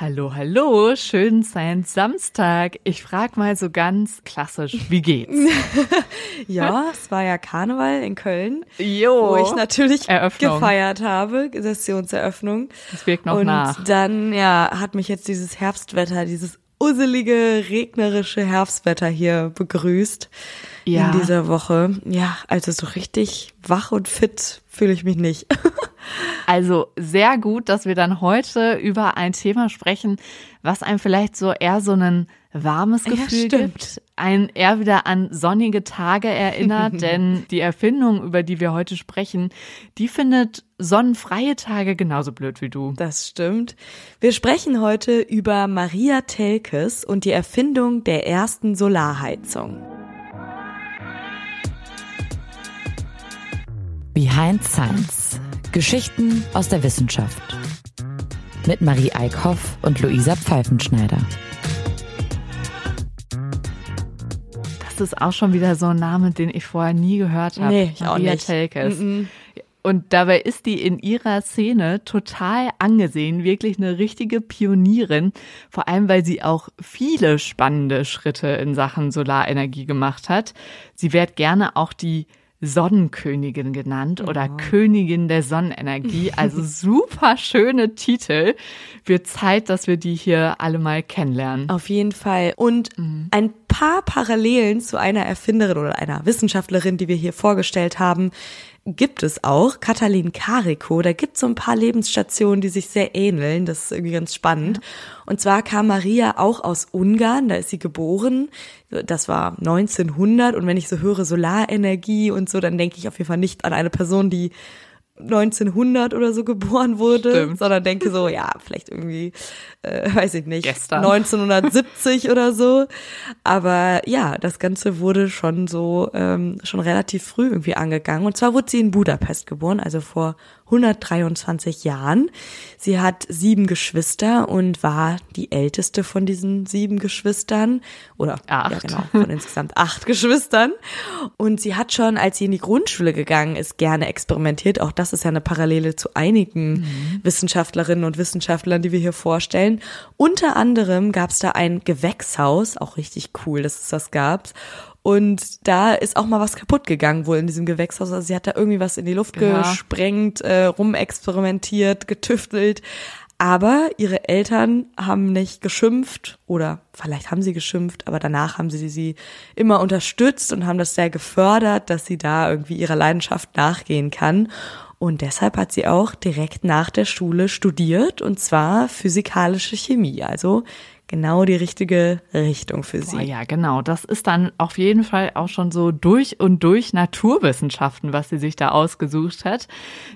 Hallo, hallo, schönen Science Samstag. Ich frag mal so ganz klassisch, wie geht's? ja, es war ja Karneval in Köln, jo. wo ich natürlich Eröffnung. gefeiert habe, Sessionseröffnung. Das wirkt noch Und nach. dann, ja, hat mich jetzt dieses Herbstwetter, dieses usselige, regnerische Herbstwetter hier begrüßt Ja. in dieser Woche. Ja, also so richtig wach und fit fühle ich mich nicht. Also sehr gut, dass wir dann heute über ein Thema sprechen, was einem vielleicht so eher so ein warmes Ja, Gefühl stimmt. gibt, einen eher wieder an sonnige Tage erinnert, denn die Erfindung, über die wir heute sprechen, die findet sonnenfreie Tage genauso blöd wie du. Das stimmt. Wir sprechen heute über Maria Telkes und die Erfindung der ersten Solarheizung. Behind Science. Geschichten aus der Wissenschaft. Mit Marie Eickhoff und Luisa Pfeifenschneider. Das ist auch schon wieder so ein Name, den ich vorher nie gehört habe. Nee, ich auch Maria nicht. Telkes. Mm-mm. Und dabei ist die in ihrer Szene total angesehen, wirklich eine richtige Pionierin, vor allem weil sie auch viele spannende Schritte in Sachen Solarenergie gemacht hat. Sie wird gerne auch die Sonnenkönigin genannt oder Königin der Sonnenenergie. Also super schöne Titel. Wird Zeit, dass wir die hier alle mal kennenlernen. Auf jeden Fall. Und ein paar Parallelen zu einer Erfinderin oder einer Wissenschaftlerin, die wir hier vorgestellt haben, gibt es auch. Katalin Kariko, da gibt es so ein paar Lebensstationen, die sich sehr ähneln. Das ist irgendwie ganz spannend. Und zwar kam Maria auch aus Ungarn, da ist sie geboren. Das war 1900. Und wenn ich so höre Solarenergie und so, dann denke ich auf jeden Fall nicht an eine Person, die 1900 oder so geboren wurde, Stimmt. sondern denke so, ja, vielleicht irgendwie, äh, weiß ich nicht, Gestern. 1970 oder so. Aber ja, das Ganze wurde schon so, ähm, schon relativ früh irgendwie angegangen. Und zwar wurde sie in Budapest geboren, also vor 123 Jahren. Sie hat sieben Geschwister und war die älteste von diesen sieben Geschwistern. Oder ja, Acht. genau, von insgesamt acht Geschwistern. Und sie hat schon, als sie in die Grundschule gegangen ist, gerne experimentiert. Auch das ist ja eine Parallele zu einigen Wissenschaftlerinnen und Wissenschaftlern, die wir hier vorstellen. Unter anderem gab es da ein Gewächshaus, auch richtig cool, dass es das gab. Und da ist auch mal was kaputt gegangen wohl in diesem Gewächshaus. Also sie hat da irgendwie was in die Luft Ja. gesprengt, äh, rumexperimentiert, getüftelt. Aber ihre Eltern haben nicht geschimpft oder vielleicht haben sie geschimpft, aber danach haben sie sie immer unterstützt und haben das sehr gefördert, dass sie da irgendwie ihrer Leidenschaft nachgehen kann. Und deshalb hat sie auch direkt nach der Schule studiert und zwar physikalische Chemie, also genau die richtige Richtung für sie. Boah, ja, genau. Das ist dann auf jeden Fall auch schon so durch und durch Naturwissenschaften, was sie sich da ausgesucht hat.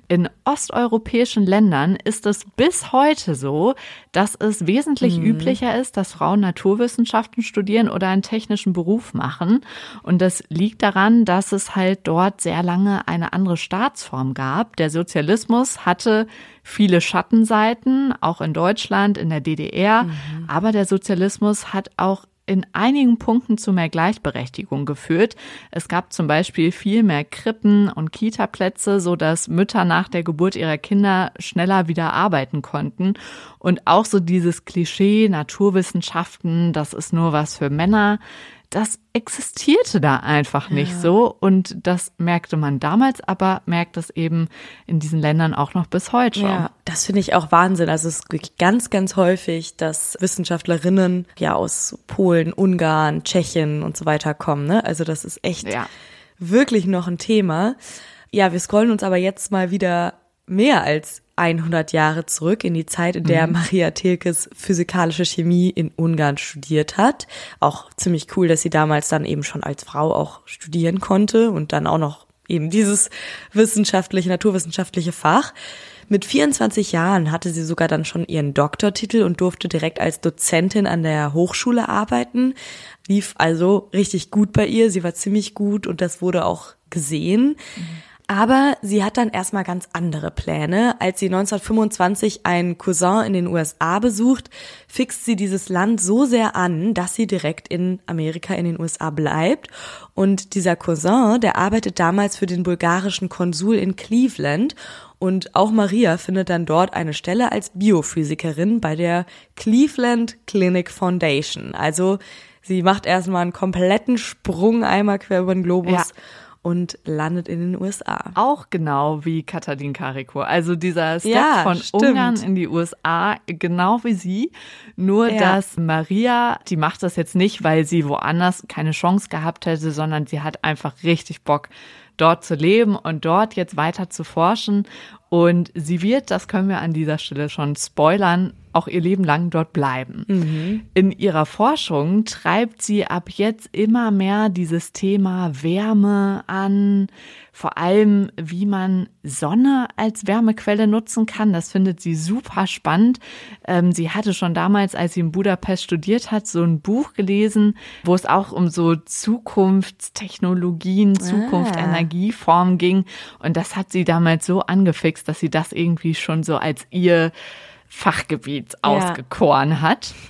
In osteuropäischen Ländern ist es bis heute so, dass es wesentlich üblicher ist, dass Frauen Naturwissenschaften studieren oder einen technischen Beruf machen. Und das liegt daran, dass es halt dort sehr lange eine andere Staatsform gab. Der Sozialismus hatte viele Schattenseiten, auch in Deutschland, in der DDR. Aber der Sozialismus hat auch in einigen Punkten zu mehr Gleichberechtigung geführt. Es gab zum Beispiel viel mehr Krippen und Kita-Plätze, so dass Mütter nach der Geburt ihrer Kinder schneller wieder arbeiten konnten. Und auch so dieses Klischee Naturwissenschaften, das ist nur was für Männer, das existierte da einfach nicht so. Und das merkte man damals, aber merkt es eben in diesen Ländern auch noch bis heute schon. Ja, das finde ich auch Wahnsinn. Also es ist ganz, ganz häufig, dass Wissenschaftlerinnen ja aus Polen, Ungarn, Tschechien und so weiter kommen. Ne? Also das ist echt Ja. wirklich noch ein Thema. Ja, wir scrollen uns aber jetzt mal wieder mehr als 100 Jahre zurück in die Zeit, in der Maria Tilkes physikalische Chemie in Ungarn studiert hat. Auch ziemlich cool, dass sie damals dann eben schon als Frau auch studieren konnte und dann auch noch eben dieses wissenschaftliche, naturwissenschaftliche Fach. Mit 24 Jahren hatte sie sogar dann schon ihren Doktortitel und durfte direkt als Dozentin an der Hochschule arbeiten. Lief also richtig gut bei ihr. Sie war ziemlich gut und das wurde auch gesehen. Mhm. Aber sie hat dann erstmal ganz andere Pläne. Als sie 1925 einen Cousin in den USA besucht, fixt sie dieses Land so sehr an, dass sie direkt in Amerika in den USA bleibt. Und dieser Cousin, der arbeitet damals für den bulgarischen Konsul in Cleveland. Und auch Maria findet dann dort eine Stelle als Biophysikerin bei der Cleveland Clinic Foundation. Also sie macht erstmal einen kompletten Sprung einmal quer über den Globus. Ja und landet in den USA. Auch genau wie Katalin Kariko. Also dieser Step ja, von stimmt. Ungarn in die USA, genau wie sie. Nur, ja. dass Maria, die macht das jetzt nicht, weil sie woanders keine Chance gehabt hätte, sondern sie hat einfach richtig Bock, dort zu leben und dort jetzt weiter zu forschen. Und sie wird, das können wir an dieser Stelle schon spoilern, auch ihr Leben lang dort bleiben. Mhm. In ihrer Forschung treibt sie ab jetzt immer mehr dieses Thema Wärme an, vor allem wie man Sonne als Wärmequelle nutzen kann. Das findet sie super spannend. Ähm, sie hatte schon damals, als sie in Budapest studiert hat, so ein Buch gelesen, wo es auch um so Zukunftstechnologien, Zukunft, ah. Energieformen ging. Und das hat sie damals so angefixt, dass sie das irgendwie schon so als ihr Fachgebiet ausgekoren hat.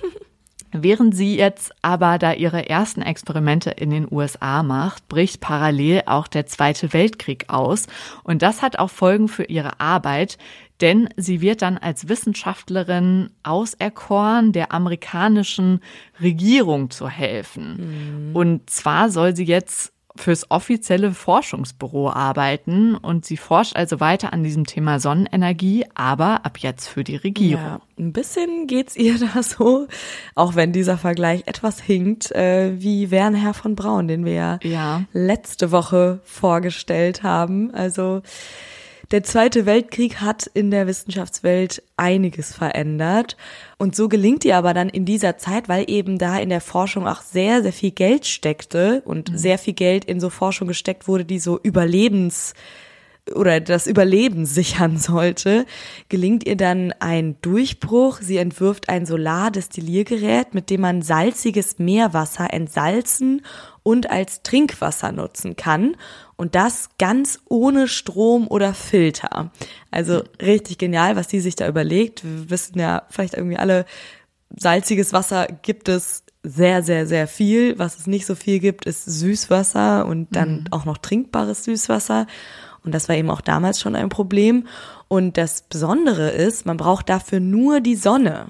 Während sie jetzt aber da ihre ersten Experimente in den USA macht, bricht parallel auch der Zweite Weltkrieg aus. Und das hat auch Folgen für ihre Arbeit, denn sie wird dann als Wissenschaftlerin auserkoren, der amerikanischen Regierung zu helfen. Mhm. Und zwar soll sie jetzt fürs offizielle Forschungsbüro arbeiten und sie forscht also weiter an diesem Thema Sonnenenergie, aber ab jetzt für die Regierung. Ja, ein bisschen geht's ihr da so, auch wenn dieser Vergleich etwas hinkt, äh, wie Werner von Braun, den wir ja, ja letzte Woche vorgestellt haben. Also der Zweite Weltkrieg hat in der Wissenschaftswelt einiges verändert. Und so gelingt ihr aber dann in dieser Zeit, weil eben da in der Forschung auch sehr, sehr viel Geld steckte und mhm. sehr viel Geld in so Forschung gesteckt wurde, die so Überlebens oder das Überleben sichern sollte, gelingt ihr dann ein Durchbruch. Sie entwirft ein Solardestilliergerät, mit dem man salziges Meerwasser entsalzen und als Trinkwasser nutzen kann. Und das ganz ohne Strom oder Filter. Also richtig genial, was die sich da überlegt. Wir wissen ja vielleicht irgendwie alle, salziges Wasser gibt es sehr, sehr, sehr viel. Was es nicht so viel gibt, ist Süßwasser und dann mhm. auch noch trinkbares Süßwasser. Und das war eben auch damals schon ein Problem. Und das Besondere ist, man braucht dafür nur die Sonne.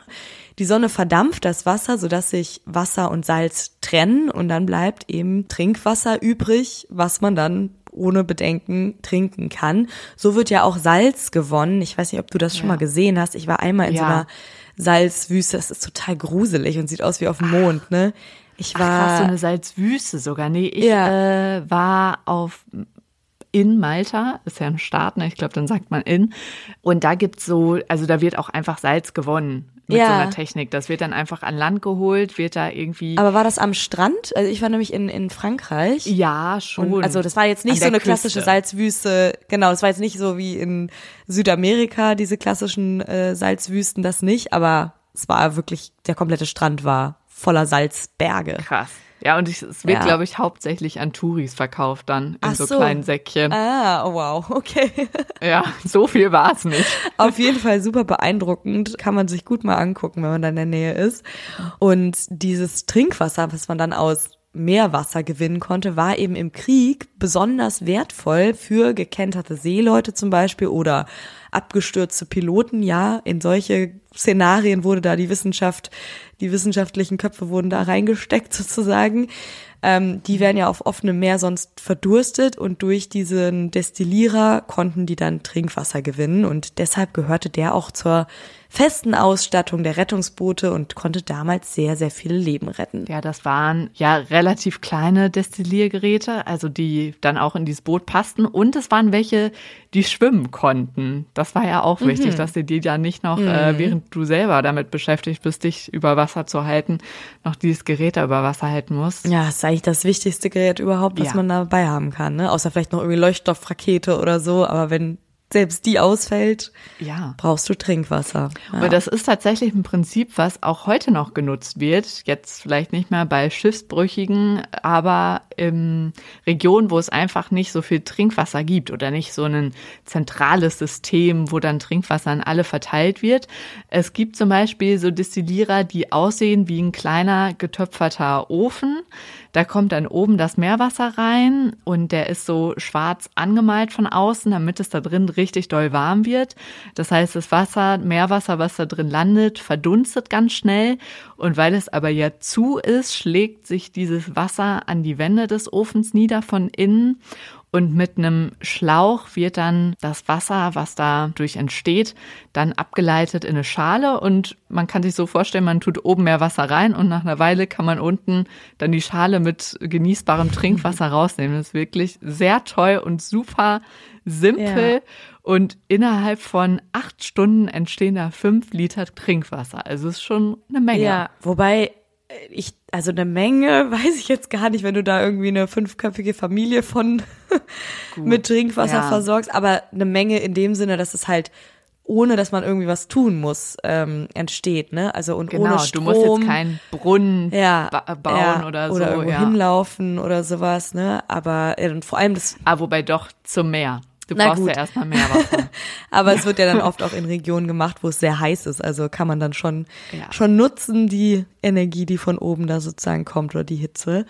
Die Sonne verdampft das Wasser, sodass sich Wasser und Salz trennen und dann bleibt eben Trinkwasser übrig, was man dann ohne Bedenken trinken kann. So wird ja auch Salz gewonnen. Ich weiß nicht, ob du das schon ja. mal gesehen hast. Ich war einmal in ja. so einer Salzwüste. Das ist total gruselig und sieht aus wie auf dem Mond, ne? Ich war Ach, krass, so eine Salzwüste sogar. Nee, ich ja. äh, war auf in Malta, ist ja ein Staat, ne? ich glaube, dann sagt man in. Und da gibt's so, also da wird auch einfach Salz gewonnen mit ja. so einer Technik. Das wird dann einfach an Land geholt, wird da irgendwie. Aber war das am Strand? Also ich war nämlich in, in Frankreich. Ja, schon. Und also das war jetzt nicht so eine Küste. klassische Salzwüste. Genau, das war jetzt nicht so wie in Südamerika, diese klassischen äh, Salzwüsten, das nicht. Aber es war wirklich, der komplette Strand war voller Salzberge. Krass. Ja, und ich, es wird, ja. glaube ich, hauptsächlich an Touris verkauft dann in Ach so, so kleinen Säckchen. Ah, oh wow, okay. ja, so viel war es nicht. Auf jeden Fall super beeindruckend, kann man sich gut mal angucken, wenn man da in der Nähe ist. Und dieses Trinkwasser, was man dann aus Meerwasser gewinnen konnte, war eben im Krieg besonders wertvoll für gekenterte Seeleute zum Beispiel oder abgestürzte Piloten. Ja, in solche Szenarien wurde da die Wissenschaft, die wissenschaftlichen Köpfe wurden da reingesteckt sozusagen. Ähm, die werden ja auf offenem Meer sonst verdurstet und durch diesen Destillierer konnten die dann Trinkwasser gewinnen und deshalb gehörte der auch zur festen Ausstattung der Rettungsboote und konnte damals sehr, sehr viele Leben retten. Ja, das waren ja relativ kleine Destilliergeräte, also die dann auch in dieses Boot passten. Und es waren welche, die schwimmen konnten. Das war ja auch mhm. wichtig, dass sie die dann nicht noch, äh, mhm. äh, während du selber damit beschäftigt bist, dich über Wasser zu halten, noch dieses Gerät da über Wasser halten musst. Ja, das ist eigentlich das wichtigste Gerät überhaupt, was ja. man dabei haben kann. Ne? Außer vielleicht noch irgendwie Leuchtstoffrakete oder so. Aber wenn selbst die ausfällt, Ja. brauchst du Trinkwasser. Ja. Aber das ist tatsächlich ein Prinzip, was auch heute noch genutzt wird. Jetzt vielleicht nicht mehr bei Schiffsbrüchigen, aber in Regionen, wo es einfach nicht so viel Trinkwasser gibt oder nicht so ein zentrales System, wo dann Trinkwasser an alle verteilt wird. Es gibt zum Beispiel so Destillierer, die aussehen wie ein kleiner getöpferter Ofen. Da kommt dann oben das Meerwasser rein und der ist so schwarz angemalt von außen, damit es da drin richtig doll warm wird. Das heißt, das Wasser, Meerwasser, was da drin landet, verdunstet ganz schnell. Und weil es aber ja zu ist, schlägt sich dieses Wasser an die Wände des Ofens nieder von innen. Und mit einem Schlauch wird dann das Wasser, was dadurch entsteht, dann abgeleitet in eine Schale. Und man kann sich so vorstellen, man tut oben mehr Wasser rein und nach einer Weile kann man unten dann die Schale mit genießbarem Trinkwasser rausnehmen. Das ist wirklich sehr toll und super simpel. Ja. Und innerhalb von acht Stunden entstehen da fünf Liter Trinkwasser. Also ist schon eine Menge. Ja, wobei äh, ich, also eine Menge weiß ich jetzt gar nicht, wenn du da irgendwie eine fünfköpfige Familie von mit Trinkwasser ja. versorgst, aber eine Menge in dem Sinne, dass es halt ohne dass man irgendwie was tun muss, ähm, entsteht, ne? Also und Genau, ohne du Strom. musst jetzt keinen Brunnen ja, ba bauen ja, oder so. Oder irgendwo ja. hinlaufen oder sowas, ne? Aber äh, und vor allem das Ah, wobei doch zum Meer. Du brauchst gut. ja erstmal Meerwasser. Aber es wird ja dann oft auch in Regionen gemacht, wo es sehr heiß ist. Also kann man dann schon, schon nutzen, die Energie, die von oben da sozusagen kommt oder die Hitze.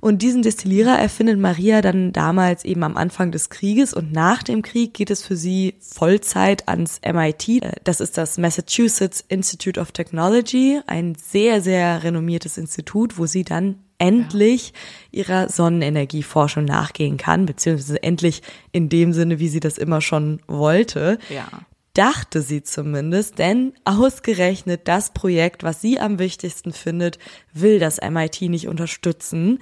Und diesen Destillierer erfindet Maria dann damals eben am Anfang des Krieges und nach dem Krieg geht es für sie Vollzeit ans MIT. Das ist das Massachusetts Institute of Technology, ein sehr, sehr renommiertes Institut, wo sie dann endlich ihrer Sonnenenergieforschung nachgehen kann, beziehungsweise endlich in dem Sinne, wie sie das immer schon wollte. Ja. Dachte sie zumindest, denn ausgerechnet das Projekt, was sie am wichtigsten findet, will das MIT nicht unterstützen.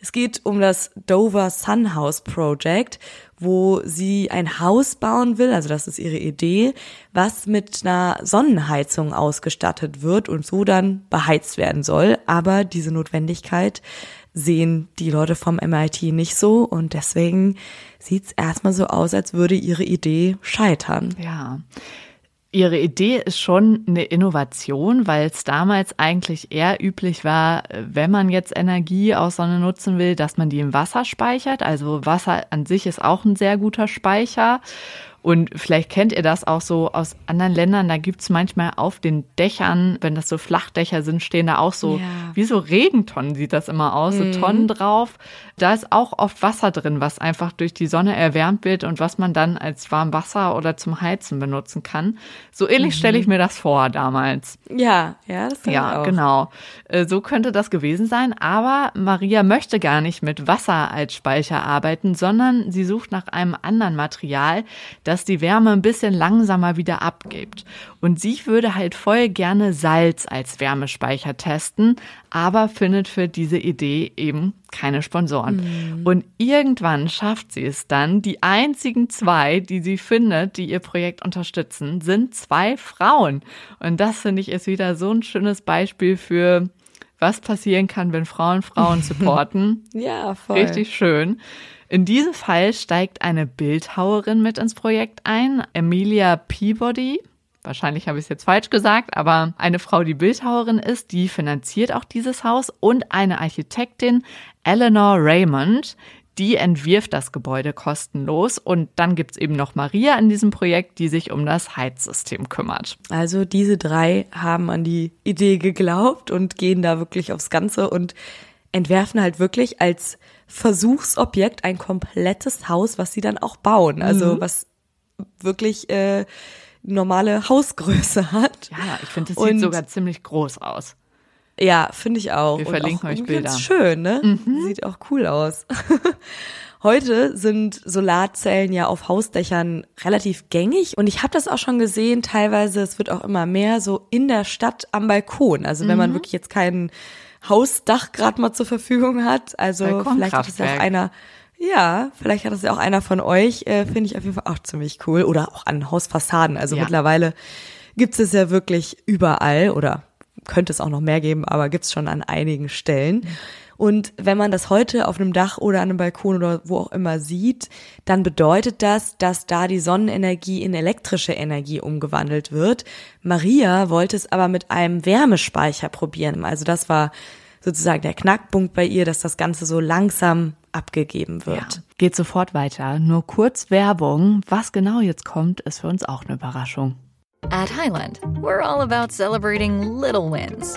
Es geht um das Dover Sun House Project, wo sie ein Haus bauen will, also das ist ihre Idee, was mit einer Sonnenheizung ausgestattet wird und so dann beheizt werden soll. Aber diese Notwendigkeit sehen die Leute vom MIT nicht so und deswegen sieht's erstmal so aus, als würde ihre Idee scheitern. Ja. Ihre Idee ist schon eine Innovation, weil es damals eigentlich eher üblich war, wenn man jetzt Energie aus Sonne nutzen will, dass man die im Wasser speichert. Also Wasser an sich ist auch ein sehr guter Speicher. Und vielleicht kennt ihr das auch so aus anderen Ländern. Da gibt's manchmal auf den Dächern, wenn das so Flachdächer sind, stehen da auch so, Ja. wie so Regentonnen sieht das immer aus, so Tonnen drauf. Da ist auch oft Wasser drin, was einfach durch die Sonne erwärmt wird und was man dann als Warmwasser oder zum Heizen benutzen kann. So ähnlich stelle ich mir das vor damals. Ja, ja, das Ja, genau. Äh, So könnte das gewesen sein. Aber Maria möchte gar nicht mit Wasser als Speicher arbeiten, sondern sie sucht nach einem anderen Material, das die Wärme ein bisschen langsamer wieder abgibt. Und sie würde halt voll gerne Salz als Wärmespeicher testen, aber findet für diese Idee eben keine Sponsoren. Und irgendwann schafft sie es dann. Die einzigen zwei, die sie findet, die ihr Projekt unterstützen, sind zwei Frauen. Und das finde ich ist wieder so ein schönes Beispiel für was passieren kann, wenn Frauen Frauen supporten. Ja, voll. Richtig schön. In diesem Fall steigt eine Bildhauerin mit ins Projekt ein, Emilia Peabody. Wahrscheinlich habe ich es jetzt falsch gesagt, aber eine Frau, die Bildhauerin ist, die finanziert auch dieses Haus und eine Architektin, Eleanor Raymond, die entwirft das Gebäude kostenlos und dann gibt's eben noch Maria in diesem Projekt, die sich um das Heizsystem kümmert. Also diese drei haben an die Idee geglaubt und gehen da wirklich aufs Ganze und entwerfen halt wirklich als Versuchsobjekt ein komplettes Haus, was sie dann auch bauen. Also was wirklich äh, normale Hausgröße hat. Ja, ich finde, es Und- sieht sogar ziemlich groß aus. Ja, finde ich auch. Wir Und verlinken auch euch Bilder. Mhm. Ganz schön, ne? Sieht auch cool aus. Heute sind Solarzellen ja auf Hausdächern relativ gängig und ich habe das auch schon gesehen, teilweise, es wird auch immer mehr so in der Stadt am Balkon. Also wenn Mhm. man wirklich jetzt kein Hausdach gerade mal zur Verfügung hat, also vielleicht hat es ja auch einer, ja, vielleicht hat es ja auch einer von euch, äh, finde ich auf jeden Fall auch ziemlich cool. Oder auch an Hausfassaden. Also Ja. mittlerweile gibt es ja wirklich überall oder könnte es auch noch mehr geben, aber gibt's schon an einigen Stellen. Und wenn man das heute auf einem Dach oder an einem Balkon oder wo auch immer sieht, dann bedeutet das, dass da die Sonnenenergie in elektrische Energie umgewandelt wird. Maria wollte es aber mit einem Wärmespeicher probieren. Also das war sozusagen der Knackpunkt bei ihr, dass das Ganze so langsam abgegeben wird. Ja, geht sofort weiter. Nur kurz Werbung. Was genau jetzt kommt, ist für uns auch eine Überraschung. At Highland, we're all about celebrating little wins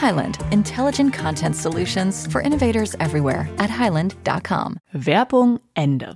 Highland, intelligent content solutions for innovators everywhere at highland.com. Werbung Ende.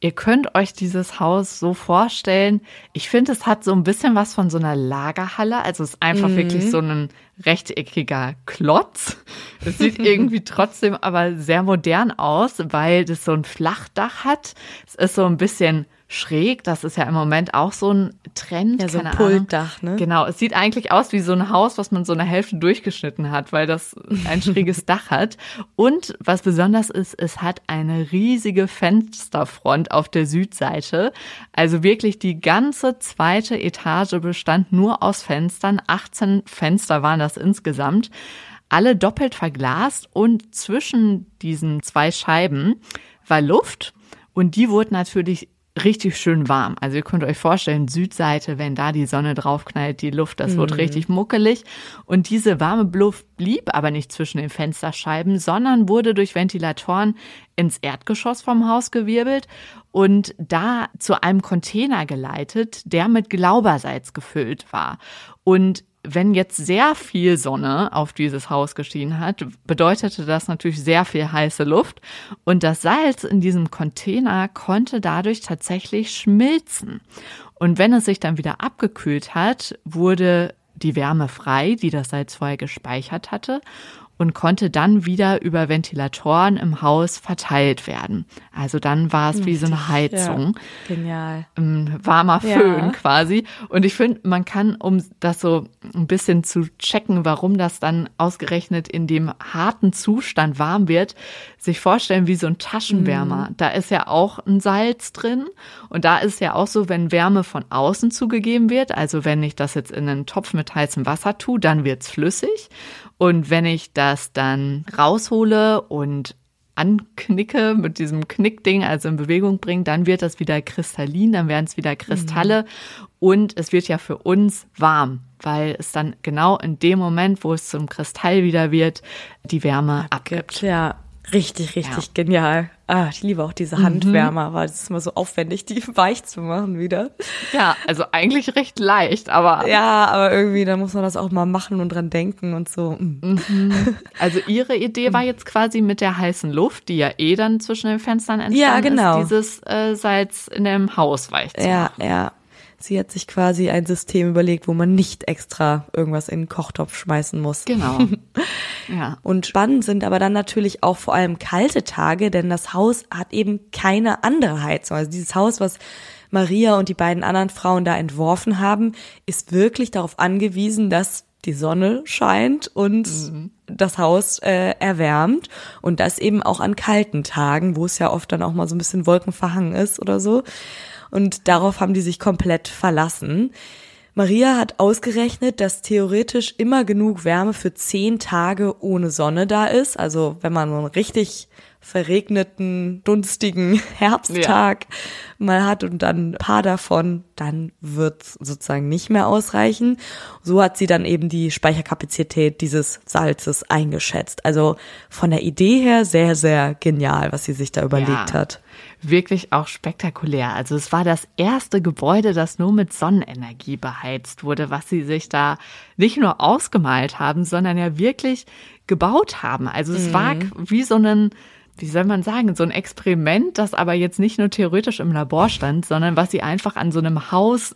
Ihr könnt euch dieses Haus so vorstellen. Ich finde, es hat so ein bisschen was von so einer Lagerhalle. Also es ist einfach mhm. wirklich so ein rechteckiger Klotz. Es sieht irgendwie trotzdem aber sehr modern aus, weil das so ein Flachdach hat. Es ist so ein bisschen schräg. Das ist ja im Moment auch so ein Trend. Ja, so ein Pultdach, ne? Genau. Es sieht eigentlich aus wie so ein Haus, was man so eine Hälfte durchgeschnitten hat, weil das ein schräges Dach hat. Und was besonders ist, es hat eine riesige Fensterfront auf der Südseite. Also wirklich die ganze zweite Etage bestand nur aus Fenstern. 18 Fenster waren das insgesamt. Alle doppelt verglast und zwischen diesen zwei Scheiben war Luft. Und die wurde natürlich richtig schön warm. Also ihr könnt euch vorstellen, Südseite, wenn da die Sonne draufknallt, die Luft, das wird mhm. richtig muckelig. Und diese warme Luft blieb aber nicht zwischen den Fensterscheiben, sondern wurde durch Ventilatoren ins Erdgeschoss vom Haus gewirbelt und da zu einem Container geleitet, der mit Glaubersalz gefüllt war. Und wenn jetzt sehr viel Sonne auf dieses Haus geschienen hat, bedeutete das natürlich sehr viel heiße Luft und das Salz in diesem Container konnte dadurch tatsächlich schmilzen. Und wenn es sich dann wieder abgekühlt hat, wurde die Wärme frei, die das Salz vorher gespeichert hatte und konnte dann wieder über Ventilatoren im Haus verteilt werden. Also dann war es wie so eine Heizung. Ja, genial. Ein warmer Föhn ja. quasi. Und ich finde, man kann, um das so ein bisschen zu checken, warum das dann ausgerechnet in dem harten Zustand warm wird, sich vorstellen wie so ein Taschenwärmer. Mhm. Da ist ja auch ein Salz drin. Und da ist ja auch so, wenn Wärme von außen zugegeben wird, also wenn ich das jetzt in einen Topf mit heißem Wasser tue, dann wird's flüssig. Und wenn ich das dann raushole und anknicke mit diesem Knickding, also in Bewegung bringe, dann wird das wieder kristallin, dann werden es wieder Kristalle mhm. und es wird ja für uns warm, weil es dann genau in dem Moment, wo es zum Kristall wieder wird, die Wärme abgibt. Ja, Richtig, richtig ja. genial. Ah, ich liebe auch diese Handwärmer, mhm. weil es ist immer so aufwendig, die weich zu machen wieder. Ja, also eigentlich recht leicht, aber. Ja, aber irgendwie, da muss man das auch mal machen und dran denken und so. Mm. Mhm. Also ihre Idee war jetzt quasi mit der heißen Luft, die ja eh dann zwischen den Fenstern entstanden ja, genau. ist, dieses äh, Salz in dem Haus weich zu ja, machen. Ja, ja. Sie hat sich quasi ein System überlegt, wo man nicht extra irgendwas in den Kochtopf schmeißen muss. Genau. Ja. Und spannend sind aber dann natürlich auch vor allem kalte Tage, denn das Haus hat eben keine andere Heizung. Also dieses Haus, was Maria und die beiden anderen Frauen da entworfen haben, ist wirklich darauf angewiesen, dass die Sonne scheint und mhm. das Haus äh, erwärmt und das eben auch an kalten Tagen, wo es ja oft dann auch mal so ein bisschen wolkenverhangen ist oder so. Und darauf haben die sich komplett verlassen. Maria hat ausgerechnet, dass theoretisch immer genug Wärme für zehn Tage ohne Sonne da ist. Also wenn man so einen richtig verregneten, dunstigen Herbsttag ja. mal hat und dann ein paar davon, dann wird sozusagen nicht mehr ausreichen. So hat sie dann eben die Speicherkapazität dieses Salzes eingeschätzt. Also von der Idee her sehr, sehr genial, was sie sich da überlegt ja. hat wirklich auch spektakulär. Also es war das erste Gebäude, das nur mit Sonnenenergie beheizt wurde, was sie sich da nicht nur ausgemalt haben, sondern ja wirklich gebaut haben. Also es mhm. war wie so ein wie soll man sagen, so ein Experiment, das aber jetzt nicht nur theoretisch im Labor stand, sondern was sie einfach an so einem Haus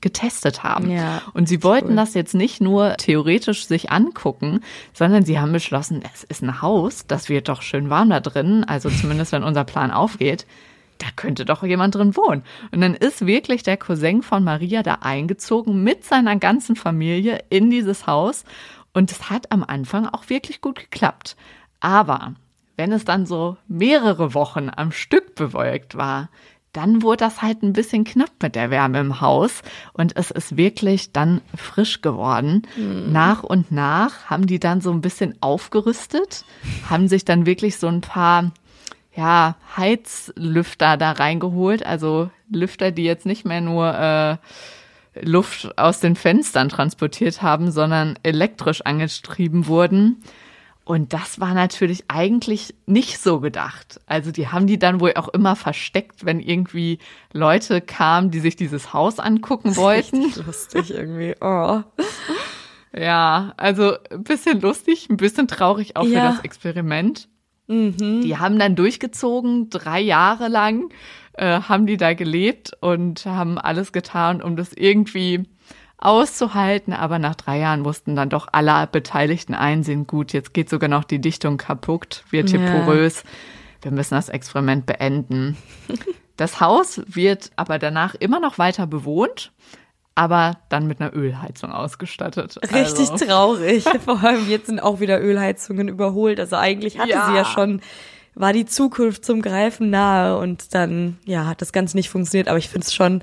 getestet haben. Ja, und sie wollten cool. das jetzt nicht nur theoretisch sich angucken, sondern sie haben beschlossen, es ist ein Haus, das wird doch schön warm da drin, also zumindest wenn unser Plan aufgeht. Da könnte doch jemand drin wohnen. Und dann ist wirklich der Cousin von Maria da eingezogen mit seiner ganzen Familie in dieses Haus. Und es hat am Anfang auch wirklich gut geklappt. Aber wenn es dann so mehrere Wochen am Stück bewölkt war, dann wurde das halt ein bisschen knapp mit der Wärme im Haus und es ist wirklich dann frisch geworden. Mhm. Nach und nach haben die dann so ein bisschen aufgerüstet, haben sich dann wirklich so ein paar ja, Heizlüfter da reingeholt, also Lüfter, die jetzt nicht mehr nur äh, Luft aus den Fenstern transportiert haben, sondern elektrisch angetrieben wurden. Und das war natürlich eigentlich nicht so gedacht. Also die haben die dann wohl auch immer versteckt, wenn irgendwie Leute kamen, die sich dieses Haus angucken wollten. Lustig irgendwie. Oh. Ja, also ein bisschen lustig, ein bisschen traurig auch ja. für das Experiment. Mhm. Die haben dann durchgezogen, drei Jahre lang äh, haben die da gelebt und haben alles getan, um das irgendwie auszuhalten, aber nach drei Jahren mussten dann doch alle Beteiligten einsehen, gut, jetzt geht sogar noch die Dichtung kaputt, wird hier ja. porös, wir müssen das Experiment beenden. Das Haus wird aber danach immer noch weiter bewohnt, aber dann mit einer Ölheizung ausgestattet. Richtig also. traurig. Vor allem jetzt sind auch wieder Ölheizungen überholt. Also eigentlich hatte ja. sie ja schon, war die Zukunft zum Greifen nahe und dann, ja, hat das Ganze nicht funktioniert. Aber ich finde es schon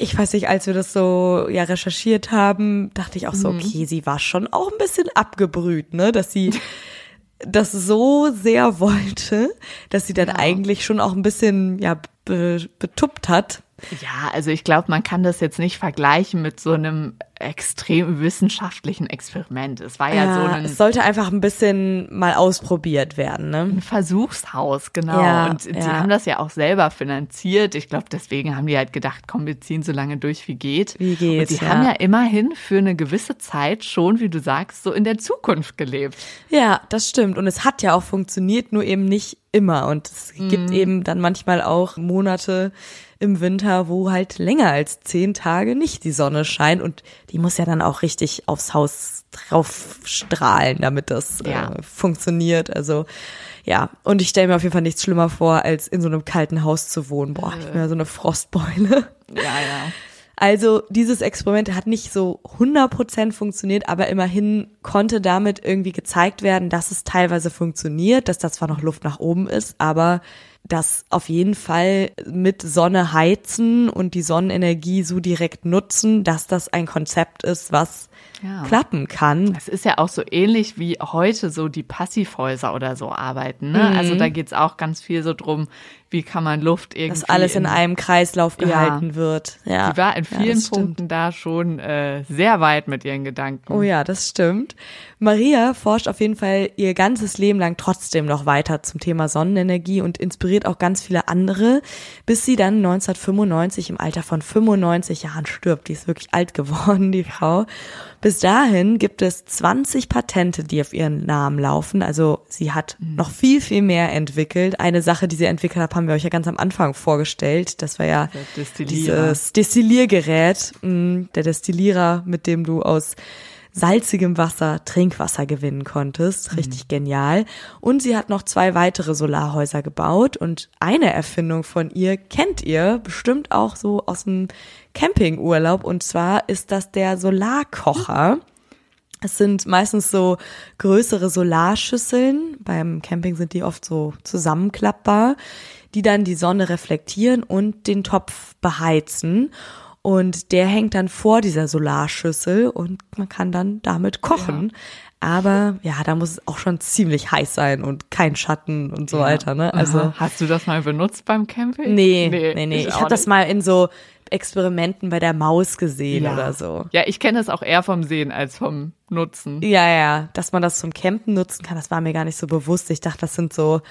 ich weiß nicht, als wir das so ja recherchiert haben, dachte ich auch so, mhm. okay, sie war schon auch ein bisschen abgebrüht, ne, dass sie das so sehr wollte, dass sie dann ja. eigentlich schon auch ein bisschen ja be betuppt hat ja, also ich glaube, man kann das jetzt nicht vergleichen mit so einem extrem wissenschaftlichen Experiment. Es war ja, ja so ein. Es sollte einfach ein bisschen mal ausprobiert werden, ne? Ein Versuchshaus, genau. Ja, und ja. die haben das ja auch selber finanziert. Ich glaube, deswegen haben die halt gedacht, komm, wir ziehen so lange durch, wie geht. Wie geht. Und die ja. haben ja immerhin für eine gewisse Zeit schon, wie du sagst, so in der Zukunft gelebt. Ja, das stimmt. Und es hat ja auch funktioniert, nur eben nicht immer. Und es gibt mhm. eben dann manchmal auch Monate, im Winter, wo halt länger als zehn Tage nicht die Sonne scheint und die muss ja dann auch richtig aufs Haus drauf strahlen, damit das äh, ja. äh, funktioniert. Also ja, und ich stelle mir auf jeden Fall nichts schlimmer vor, als in so einem kalten Haus zu wohnen. Boah, ich bin ja so eine Frostbeule. Ja, ja. Also dieses Experiment hat nicht so 100% funktioniert, aber immerhin konnte damit irgendwie gezeigt werden, dass es teilweise funktioniert, dass da zwar noch Luft nach oben ist, aber das auf jeden Fall mit Sonne heizen und die Sonnenenergie so direkt nutzen, dass das ein Konzept ist, was ja. klappen kann. Es ist ja auch so ähnlich wie heute so die Passivhäuser oder so arbeiten. Ne? Mhm. Also da geht's auch ganz viel so drum, wie kann man Luft irgendwie. Dass alles in, in einem Kreislauf gehalten ja. wird. Ja. Sie war in vielen ja, Punkten da schon äh, sehr weit mit ihren Gedanken. Oh ja, das stimmt. Maria forscht auf jeden Fall ihr ganzes Leben lang trotzdem noch weiter zum Thema Sonnenenergie und inspiriert auch ganz viele andere, bis sie dann 1995 im Alter von 95 Jahren stirbt. Die ist wirklich alt geworden, die Frau. Bis dahin gibt es 20 Patente, die auf ihren Namen laufen. Also sie hat mhm. noch viel, viel mehr entwickelt. Eine Sache, die sie entwickelt hat, haben wir euch ja ganz am Anfang vorgestellt. Das war ja dieses Destilliergerät, mm, der Destillierer, mit dem du aus salzigem Wasser Trinkwasser gewinnen konntest. Mhm. Richtig mhm. genial. Und sie hat noch zwei weitere Solarhäuser gebaut und eine Erfindung von ihr kennt ihr bestimmt auch so aus dem Campingurlaub und zwar ist das der Solarkocher. Es sind meistens so größere Solarschüsseln. Beim Camping sind die oft so zusammenklappbar, die dann die Sonne reflektieren und den Topf beheizen. Und der hängt dann vor dieser Solarschüssel und man kann dann damit kochen. Ja. Aber ja, da muss es auch schon ziemlich heiß sein und kein Schatten und so ja. weiter. Ne? Also hast du das mal benutzt beim Camping? Nee, nee, nee. nee. Ich, ich habe das mal in so Experimenten bei der Maus gesehen ja. oder so. Ja, ich kenne es auch eher vom Sehen als vom Nutzen. Ja, ja, dass man das zum Campen nutzen kann, das war mir gar nicht so bewusst. Ich dachte, das sind so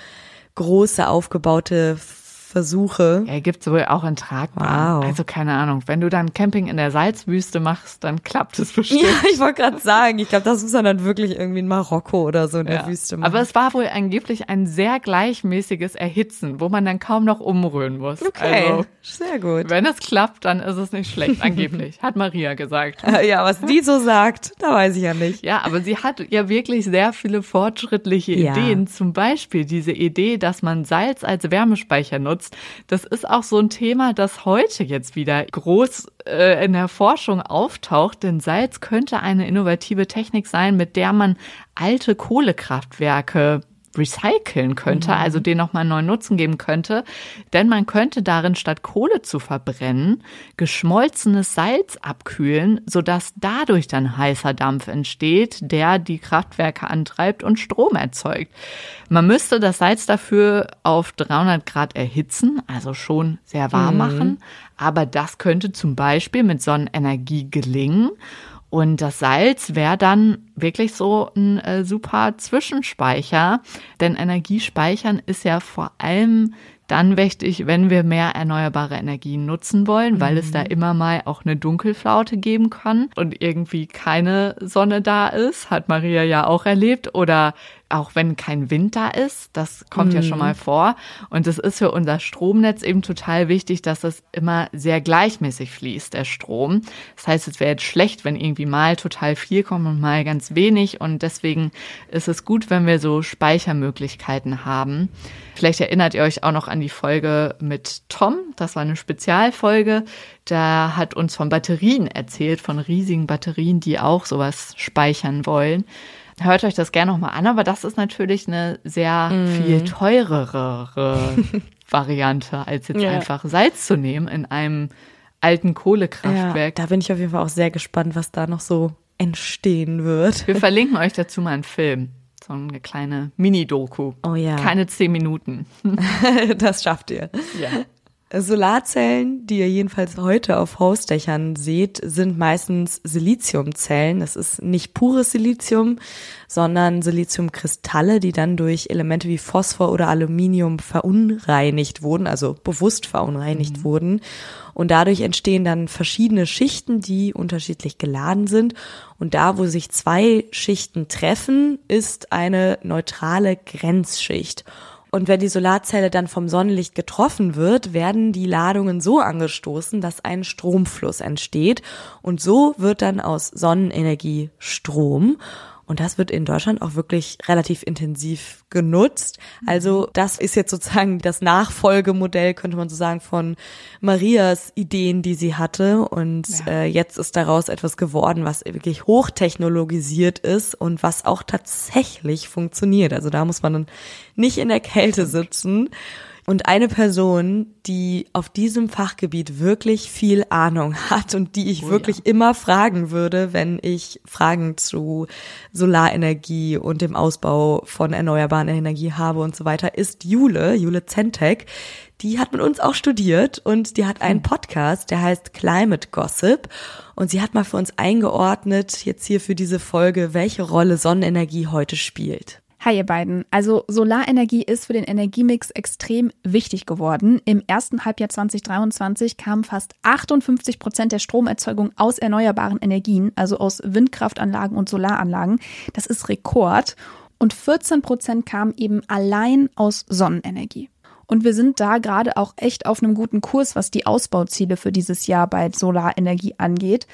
große aufgebaute Versuche. Ja, gibt's wohl auch in Tragbahn. Wow. Also keine Ahnung, wenn du dann Camping in der Salzwüste machst, dann klappt es bestimmt. Ja, ich wollte gerade sagen, ich glaube, das muss man dann wirklich irgendwie in Marokko oder so in ja. der Wüste machen. Aber es war wohl angeblich ein sehr gleichmäßiges Erhitzen, wo man dann kaum noch umrühren muss. Okay, also, sehr gut. Wenn es klappt, dann ist es nicht schlecht, angeblich, hat Maria gesagt. Ja, was die so sagt, da weiß ich ja nicht. Ja, aber sie hat ja wirklich sehr viele fortschrittliche ja. Ideen. Zum Beispiel diese Idee, dass man Salz als Wärmespeicher nutzt nutzt. Das ist auch so ein Thema, das heute jetzt wieder groß äh, in der Forschung auftaucht, denn Salz könnte eine innovative Technik sein, mit der man alte Kohlekraftwerke recyceln könnte, mhm. also den nochmal einen neuen Nutzen geben könnte. Denn man könnte darin statt Kohle zu verbrennen, geschmolzenes Salz abkühlen, sodass dadurch dann heißer Dampf entsteht, der die Kraftwerke antreibt und Strom erzeugt. Man müsste das Salz dafür auf 300 Grad erhitzen, also schon sehr warm mhm. machen. Aber das könnte zum Beispiel mit Sonnenenergie gelingen. Und das Salz wäre dann wirklich so ein äh, super Zwischenspeicher, denn Energiespeichern ist ja vor allem dann wichtig, wenn wir mehr erneuerbare Energien nutzen wollen, weil mhm. es da mhm. immer mal auch eine Dunkelflaute geben kann und irgendwie keine Sonne da ist, hat Maria ja auch erlebt, oder auch wenn kein Wind da ist, das kommt mhm. ja schon mal mhm. vor. Und es ist für unser Stromnetz eben total wichtig, dass es immer sehr gleichmäßig fließt, der Strom. Das heißt, es wäre jetzt schlecht, wenn irgendwie mal total viel kommt und mal ganz wenig. Und deswegen ist es gut, wenn wir so Speichermöglichkeiten haben. Vielleicht erinnert ihr euch auch noch an die Folge mit Tom. Das war eine Spezialfolge. Da hat uns von Batterien erzählt, von riesigen Batterien, die auch sowas speichern wollen. Hört euch das gerne nochmal an, aber das ist natürlich eine sehr mm. viel teurere Variante, als jetzt ja. einfach Salz zu nehmen in einem alten Kohlekraftwerk. Ja, da bin ich auf jeden Fall auch sehr gespannt, was da noch so entstehen wird. Wir verlinken euch dazu mal einen Film. So eine kleine Mini-Doku. Oh ja. Keine zehn Minuten. das schafft ihr. Ja. Solarzellen, die ihr jedenfalls heute auf Hausdächern seht, sind meistens Siliziumzellen. Das ist nicht pures Silizium, sondern Siliziumkristalle, die dann durch Elemente wie Phosphor oder Aluminium verunreinigt wurden, also bewusst verunreinigt mhm. wurden. Und dadurch entstehen dann verschiedene Schichten, die unterschiedlich geladen sind. Und da, wo sich zwei Schichten treffen, ist eine neutrale Grenzschicht. Und wenn die Solarzelle dann vom Sonnenlicht getroffen wird, werden die Ladungen so angestoßen, dass ein Stromfluss entsteht. Und so wird dann aus Sonnenenergie Strom. Und das wird in Deutschland auch wirklich relativ intensiv genutzt. Also das ist jetzt sozusagen das Nachfolgemodell, könnte man so sagen, von Marias Ideen, die sie hatte. Und ja. äh, jetzt ist daraus etwas geworden, was wirklich hochtechnologisiert ist und was auch tatsächlich funktioniert. Also da muss man dann nicht in der Kälte sitzen. Und eine Person, die auf diesem Fachgebiet wirklich viel Ahnung hat und die ich oh, wirklich ja. immer fragen würde, wenn ich Fragen zu Solarenergie und dem Ausbau von erneuerbaren Energie habe und so weiter, ist Jule, Jule Zentek. Die hat mit uns auch studiert und die hat einen hm. Podcast, der heißt Climate Gossip. Und sie hat mal für uns eingeordnet, jetzt hier für diese Folge, welche Rolle Sonnenenergie heute spielt. Hi ihr beiden. Also Solarenergie ist für den Energiemix extrem wichtig geworden. Im ersten Halbjahr 2023 kamen fast 58 Prozent der Stromerzeugung aus erneuerbaren Energien, also aus Windkraftanlagen und Solaranlagen. Das ist Rekord. Und 14 Prozent kamen eben allein aus Sonnenenergie. Und wir sind da gerade auch echt auf einem guten Kurs, was die Ausbauziele für dieses Jahr bei Solarenergie angeht.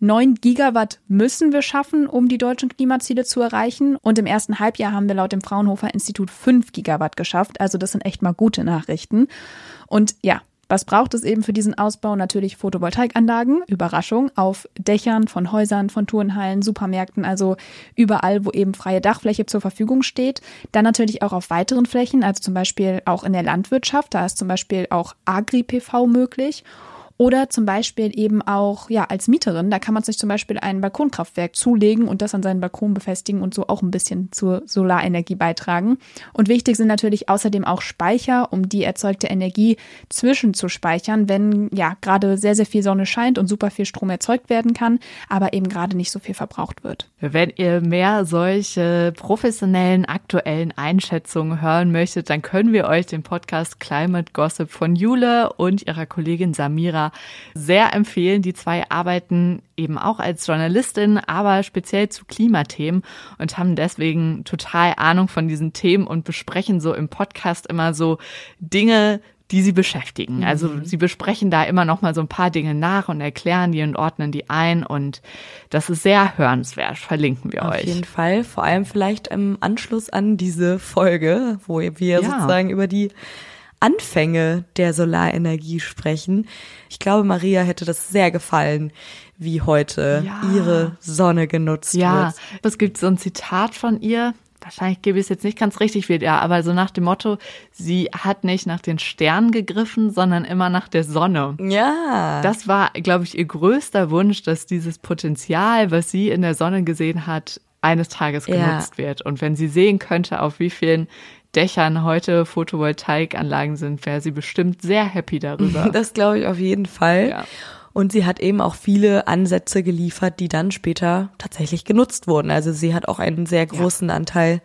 9 Gigawatt müssen wir schaffen, um die deutschen Klimaziele zu erreichen. Und im ersten Halbjahr haben wir laut dem Fraunhofer Institut 5 Gigawatt geschafft. Also das sind echt mal gute Nachrichten. Und ja, was braucht es eben für diesen Ausbau? Natürlich Photovoltaikanlagen, Überraschung, auf Dächern von Häusern, von Turnhallen, Supermärkten, also überall, wo eben freie Dachfläche zur Verfügung steht. Dann natürlich auch auf weiteren Flächen, also zum Beispiel auch in der Landwirtschaft. Da ist zum Beispiel auch Agri-PV möglich. Oder zum Beispiel eben auch ja als Mieterin, da kann man sich zum Beispiel ein Balkonkraftwerk zulegen und das an seinen Balkon befestigen und so auch ein bisschen zur Solarenergie beitragen. Und wichtig sind natürlich außerdem auch Speicher, um die erzeugte Energie zwischenzuspeichern, wenn ja gerade sehr, sehr viel Sonne scheint und super viel Strom erzeugt werden kann, aber eben gerade nicht so viel verbraucht wird. Wenn ihr mehr solche professionellen, aktuellen Einschätzungen hören möchtet, dann können wir euch den Podcast Climate Gossip von Jule und ihrer Kollegin Samira sehr empfehlen. Die zwei arbeiten eben auch als Journalistin, aber speziell zu Klimathemen und haben deswegen total Ahnung von diesen Themen und besprechen so im Podcast immer so Dinge, die sie beschäftigen. Also mhm. sie besprechen da immer noch mal so ein paar Dinge nach und erklären die und ordnen die ein und das ist sehr hörenswert. Verlinken wir Auf euch. Auf jeden Fall, vor allem vielleicht im Anschluss an diese Folge, wo wir ja. sozusagen über die Anfänge der Solarenergie sprechen. Ich glaube, Maria hätte das sehr gefallen, wie heute Ja. ihre Sonne genutzt Ja, wird. es gibt so ein Zitat von ihr. Wahrscheinlich gebe ich es jetzt nicht ganz richtig wieder, aber so nach dem Motto, sie hat nicht nach den Sternen gegriffen, sondern immer nach der Sonne. Ja. Das war, glaube ich, ihr größter Wunsch, dass dieses Potenzial, was sie in der Sonne gesehen hat, eines Tages Ja. genutzt wird. Und wenn sie sehen könnte, auf wie vielen Dächern heute Photovoltaikanlagen sind, wäre sie bestimmt sehr happy darüber. Das glaube ich auf jeden Fall. Ja. Und sie hat eben auch viele Ansätze geliefert, die dann später tatsächlich genutzt wurden. Also sie hat auch einen sehr großen Anteil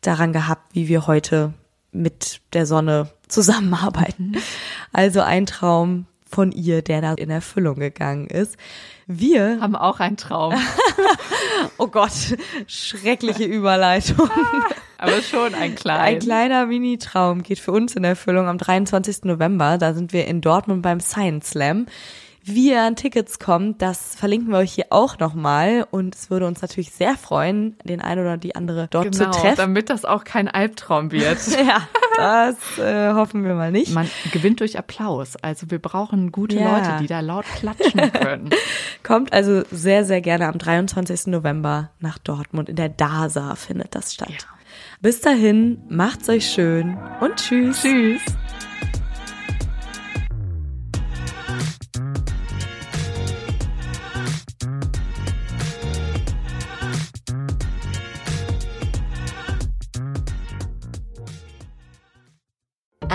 daran gehabt, wie wir heute mit der Sonne zusammenarbeiten. Also ein Traum von ihr, der da in Erfüllung gegangen ist. Wir, Haben auch einen Traum, oh Gott, schreckliche Überleitung. aber schon ein kleiner. Ein kleiner Mini-Traum geht für uns in Erfüllung am 23. November. Da sind wir in Dortmund beim Science Slam. Wie ihr an Tickets kommt, das verlinken wir euch hier auch nochmal. Und es würde uns natürlich sehr freuen, den einen oder die andere dort Genau, zu treffen. damit das auch kein Albtraum wird. Ja, das äh, hoffen wir mal nicht. Man gewinnt durch Applaus. Also wir brauchen gute Ja. Leute, die da laut klatschen können. Kommt also sehr, sehr gerne am 23. November nach Dortmund. In der DASA findet das statt. Bis dahin, macht's euch schön und tschüss. Tschüss.